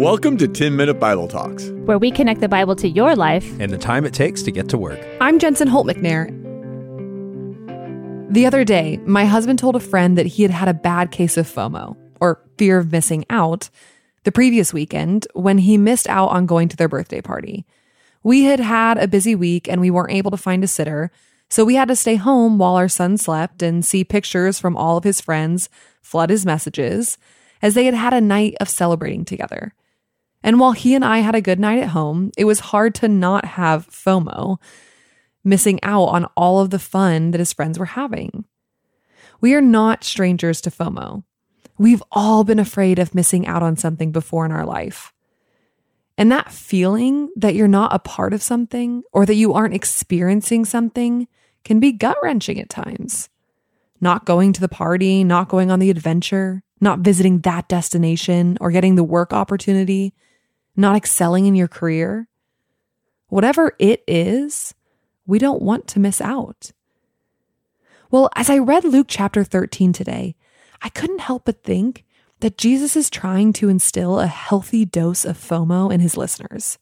Welcome to 10 Minute Bible Talks. where we connect the Bible to your life. and the time it takes to get to work. I'm Jensen Holt McNair. The other day, my husband told a friend that he had had a bad case of FOMO, or fear of missing out, the previous weekend when he missed out on going to their birthday party. We had had a busy week and we weren't able to find a sitter, so we had to stay home while our son slept and see pictures from all of his friends flood his messages as they had had a night of celebrating together. And while he and I had a good night at home, it was hard to not have FOMO, missing out on all of the fun that his friends were having. We are not strangers to FOMO. We've all been afraid of missing out on something before in our life. And that feeling that you're not a part of something or that you aren't experiencing something can be gut wrenching at times. Not going to the party, not going on the adventure, not visiting that destination or getting the work opportunity, not excelling in your career. Whatever it is, we don't want to miss out. Well, as I read Luke chapter 13 today, I couldn't help but think that Jesus is trying to instill a healthy dose of FOMO in his listeners.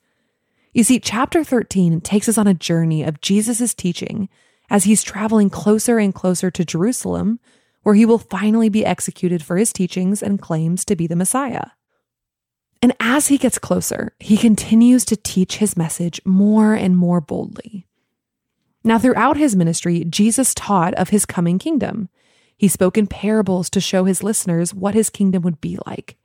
You see, chapter 13 takes us on a journey of Jesus' teaching as he's traveling closer and closer to Jerusalem, where he will finally be executed for his teachings and claims to be the Messiah. And as he gets closer, he continues to teach his message more and more boldly. Now, throughout his ministry, Jesus taught of his coming kingdom. He spoke in parables to show his listeners what his kingdom would be like.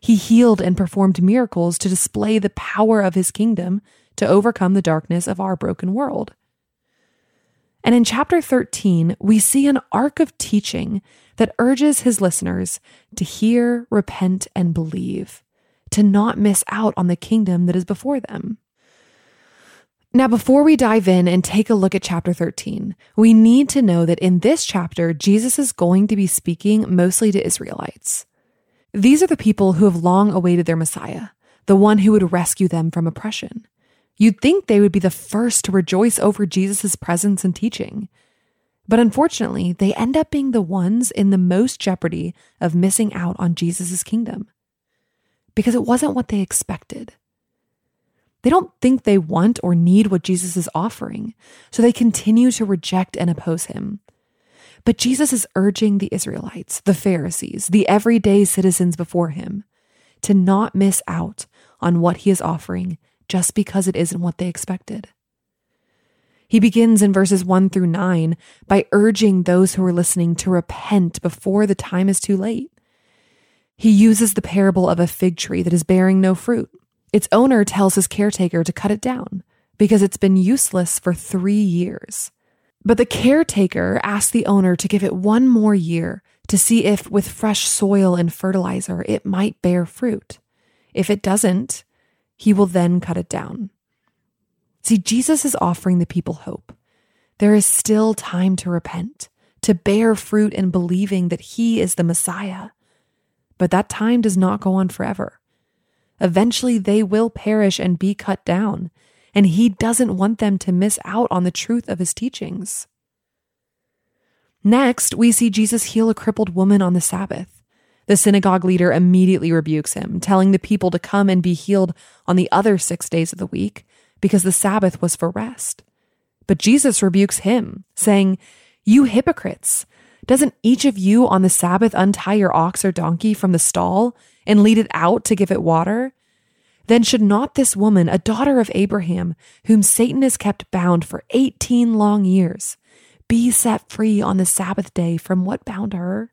He healed and performed miracles to display the power of his kingdom to overcome the darkness of our broken world. And in chapter 13, we see an arc of teaching that urges his listeners to hear, repent, and believe, to not miss out on the kingdom that is before them. Now, before we dive in and take a look at chapter 13, we need to know that in this chapter, Jesus is going to be speaking mostly to Israelites. These are the people who have long awaited their Messiah, the one who would rescue them from oppression. You'd think they would be the first to rejoice over Jesus' presence and teaching. But unfortunately, they end up being the ones in the most jeopardy of missing out on Jesus' kingdom because it wasn't what they expected. They don't think they want or need what Jesus is offering, so they continue to reject and oppose him. But Jesus is urging the Israelites, the Pharisees, the everyday citizens before him, to not miss out on what he is offering just because it isn't what they expected. He begins in verses 1 through 9 by urging those who are listening to repent before the time is too late. He uses the parable of a fig tree that is bearing no fruit. Its owner tells his caretaker to cut it down because it's been useless for three years. But the caretaker asks the owner to give it one more year to see if, with fresh soil and fertilizer, it might bear fruit. If it doesn't, he will then cut it down. See, Jesus is offering the people hope. There is still time to repent, to bear fruit in believing that he is the Messiah. But that time does not go on forever. Eventually, they will perish and be cut down, and he doesn't want them to miss out on the truth of his teachings. Next, we see Jesus heal a crippled woman on the Sabbath. The synagogue leader immediately rebukes him, telling the people to come and be healed on the other six days of the week because the Sabbath was for rest. But Jesus rebukes him, saying, You hypocrites! Doesn't each of you on the Sabbath untie your ox or donkey from the stall and lead it out to give it water? Then should not this woman, a daughter of Abraham, whom Satan has kept bound for 18 long years, be set free on the Sabbath day from what bound her?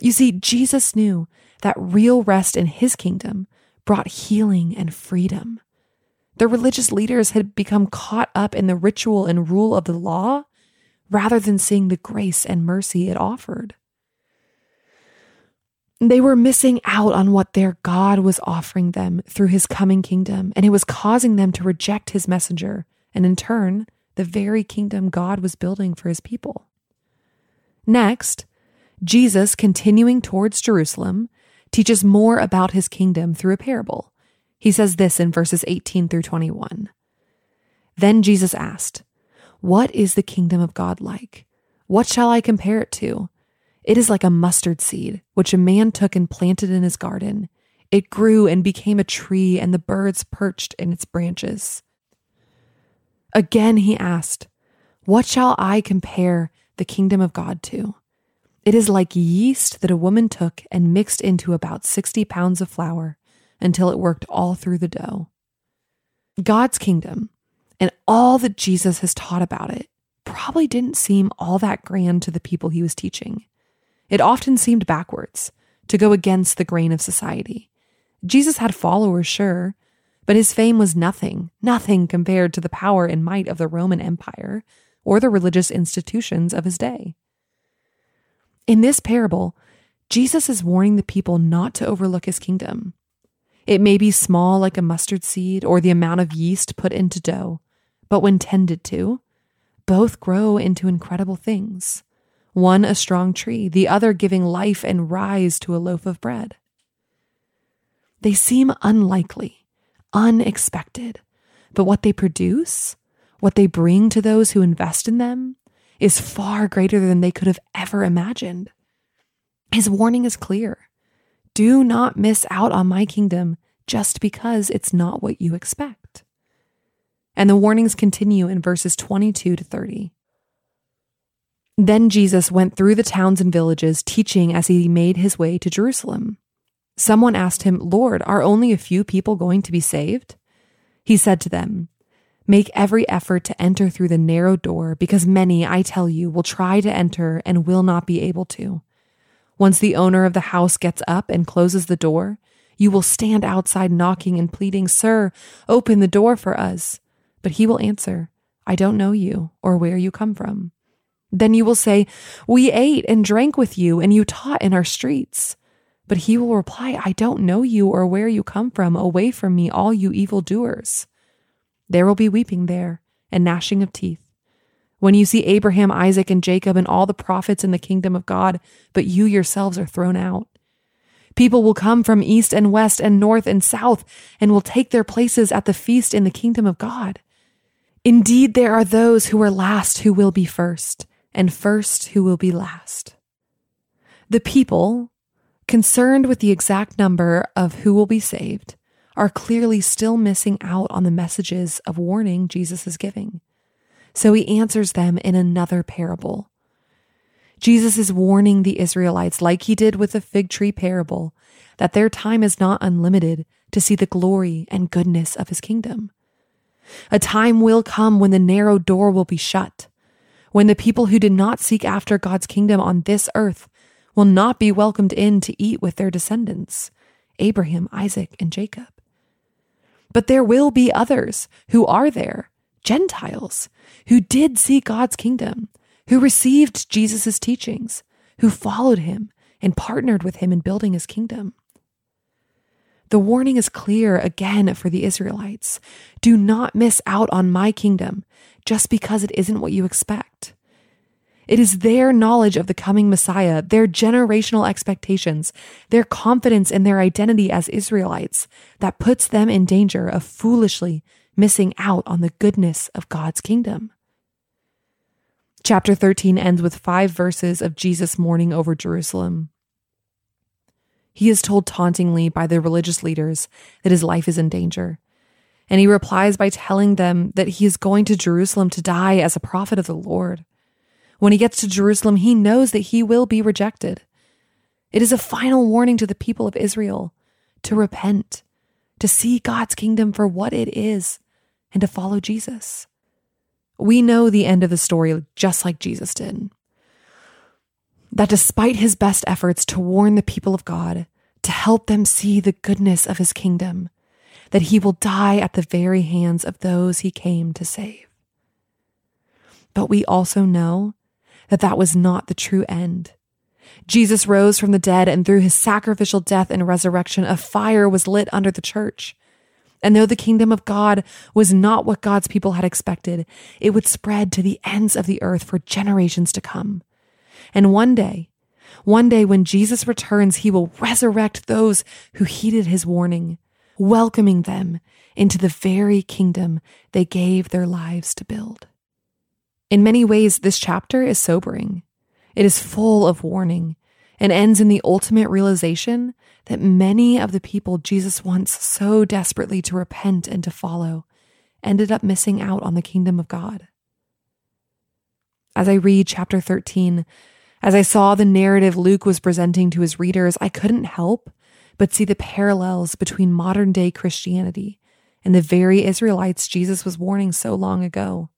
You see, Jesus knew that real rest in his kingdom brought healing and freedom. The religious leaders had become caught up in the ritual and rule of the law rather than seeing the grace and mercy it offered. They were missing out on what their God was offering them through his coming kingdom, and it was causing them to reject his messenger, and in turn, the very kingdom God was building for his people. Next, Jesus, continuing towards Jerusalem, teaches more about his kingdom through a parable. He says this in verses 18 through 21. Then Jesus asked, What is the kingdom of God like? What shall I compare it to? It is like a mustard seed, which a man took and planted in his garden. It grew and became a tree, and the birds perched in its branches. Again he asked, What shall I compare the kingdom of God to? It is like yeast that a woman took and mixed into about 60 pounds of flour until it worked all through the dough. God's kingdom and all that Jesus has taught about it probably didn't seem all that grand to the people he was teaching. It often seemed backwards, to go against the grain of society. Jesus had followers, sure, but his fame was nothing, nothing compared to the power and might of the Roman Empire or the religious institutions of his day. In this parable, Jesus is warning the people not to overlook his kingdom. It may be small like a mustard seed or the amount of yeast put into dough, but when tended to, both grow into incredible things. One a strong tree, the other giving life and rise to a loaf of bread. They seem unlikely, unexpected, but what they produce, what they bring to those who invest in them, is far greater than they could have ever imagined. His warning is clear do not miss out on my kingdom just because it's not what you expect. And the warnings continue in verses 22 to 30. Then Jesus went through the towns and villages, teaching as he made his way to Jerusalem. Someone asked him, Lord, are only a few people going to be saved? He said to them, Make every effort to enter through the narrow door, because many, I tell you, will try to enter and will not be able to. Once the owner of the house gets up and closes the door, you will stand outside knocking and pleading, Sir, open the door for us. But he will answer, I don't know you or where you come from. Then you will say, We ate and drank with you, and you taught in our streets. But he will reply, I don't know you or where you come from. Away from me, all you evil doers. There will be weeping there and gnashing of teeth. When you see Abraham, Isaac, and Jacob and all the prophets in the kingdom of God, but you yourselves are thrown out. People will come from east and west and north and south and will take their places at the feast in the kingdom of God. Indeed, there are those who are last who will be first, and first who will be last. The people, concerned with the exact number of who will be saved, are clearly still missing out on the messages of warning Jesus is giving. So he answers them in another parable. Jesus is warning the Israelites, like he did with the fig tree parable, that their time is not unlimited to see the glory and goodness of his kingdom. A time will come when the narrow door will be shut, when the people who did not seek after God's kingdom on this earth will not be welcomed in to eat with their descendants, Abraham, Isaac, and Jacob. But there will be others who are there, Gentiles, who did see God's kingdom, who received Jesus' teachings, who followed him and partnered with him in building his kingdom. The warning is clear again for the Israelites. Do not miss out on my kingdom just because it isn't what you expect. It is their knowledge of the coming Messiah, their generational expectations, their confidence in their identity as Israelites that puts them in danger of foolishly missing out on the goodness of God's kingdom. Chapter 13 ends with five verses of Jesus mourning over Jerusalem. He is told tauntingly by the religious leaders that his life is in danger. And he replies by telling them that he is going to Jerusalem to die as a prophet of the Lord. When he gets to Jerusalem, he knows that he will be rejected. It is a final warning to the people of Israel to repent, to see God's kingdom for what it is, and to follow Jesus. We know the end of the story just like Jesus did. That despite his best efforts to warn the people of God, to help them see the goodness of his kingdom, that he will die at the very hands of those he came to save. But we also know that that was not the true end. Jesus rose from the dead, and through his sacrificial death and resurrection, a fire was lit under the church. And though the kingdom of God was not what God's people had expected, it would spread to the ends of the earth for generations to come. And one day, one day when Jesus returns, he will resurrect those who heeded his warning, welcoming them into the very kingdom they gave their lives to build. In many ways, this chapter is sobering. It is full of warning. and ends in the ultimate realization that many of the people Jesus wants so desperately to repent and to follow ended up missing out on the kingdom of God. As I read chapter 13, as I saw the narrative Luke was presenting to his readers, I couldn't help but see the parallels between modern day Christianity and the very Israelites Jesus was warning so long ago.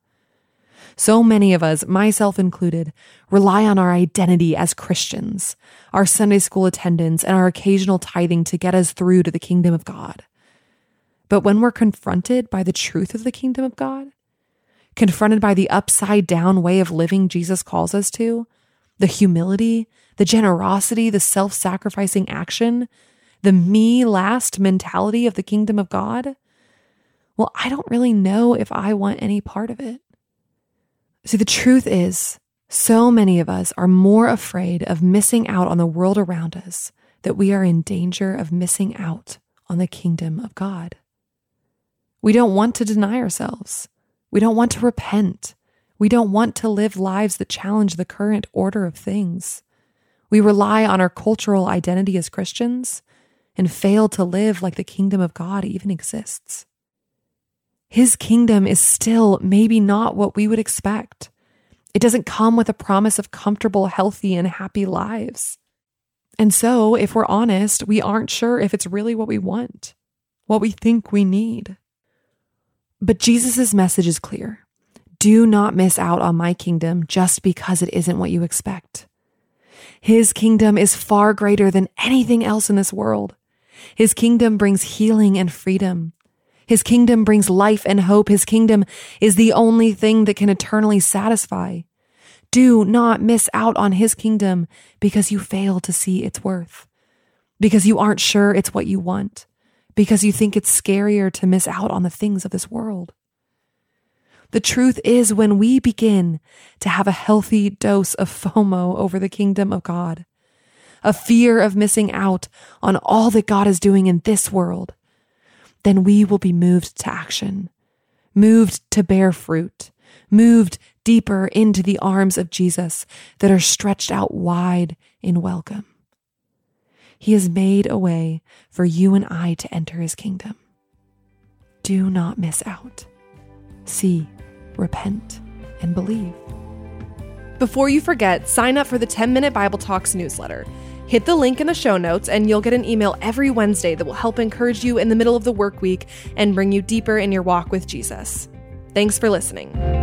So many of us, myself included, rely on our identity as Christians, our Sunday school attendance, and our occasional tithing to get us through to the kingdom of God. But when we're confronted by the truth of the kingdom of God, confronted by the upside down way of living Jesus calls us to, the humility, the generosity, the self sacrificing action, the me last mentality of the kingdom of God, well, I don't really know if I want any part of it. See, the truth is, so many of us are more afraid of missing out on the world around us that we are in danger of missing out on the kingdom of God. We don't want to deny ourselves. We don't want to repent. We don't want to live lives that challenge the current order of things. We rely on our cultural identity as Christians and fail to live like the kingdom of God even exists. His kingdom is still maybe not what we would expect. It doesn't come with a promise of comfortable, healthy, and happy lives. And so, if we're honest, we aren't sure if it's really what we want, what we think we need. But Jesus' message is clear do not miss out on my kingdom just because it isn't what you expect. His kingdom is far greater than anything else in this world. His kingdom brings healing and freedom. His kingdom brings life and hope. His kingdom is the only thing that can eternally satisfy. Do not miss out on his kingdom because you fail to see its worth, because you aren't sure it's what you want, because you think it's scarier to miss out on the things of this world. The truth is, when we begin to have a healthy dose of FOMO over the kingdom of God, a fear of missing out on all that God is doing in this world, then we will be moved to action, moved to bear fruit, moved deeper into the arms of Jesus that are stretched out wide in welcome. He has made a way for you and I to enter his kingdom. Do not miss out. See, repent, and believe. Before you forget, sign up for the 10 Minute Bible Talks newsletter. Hit the link in the show notes, and you'll get an email every Wednesday that will help encourage you in the middle of the work week and bring you deeper in your walk with Jesus. Thanks for listening.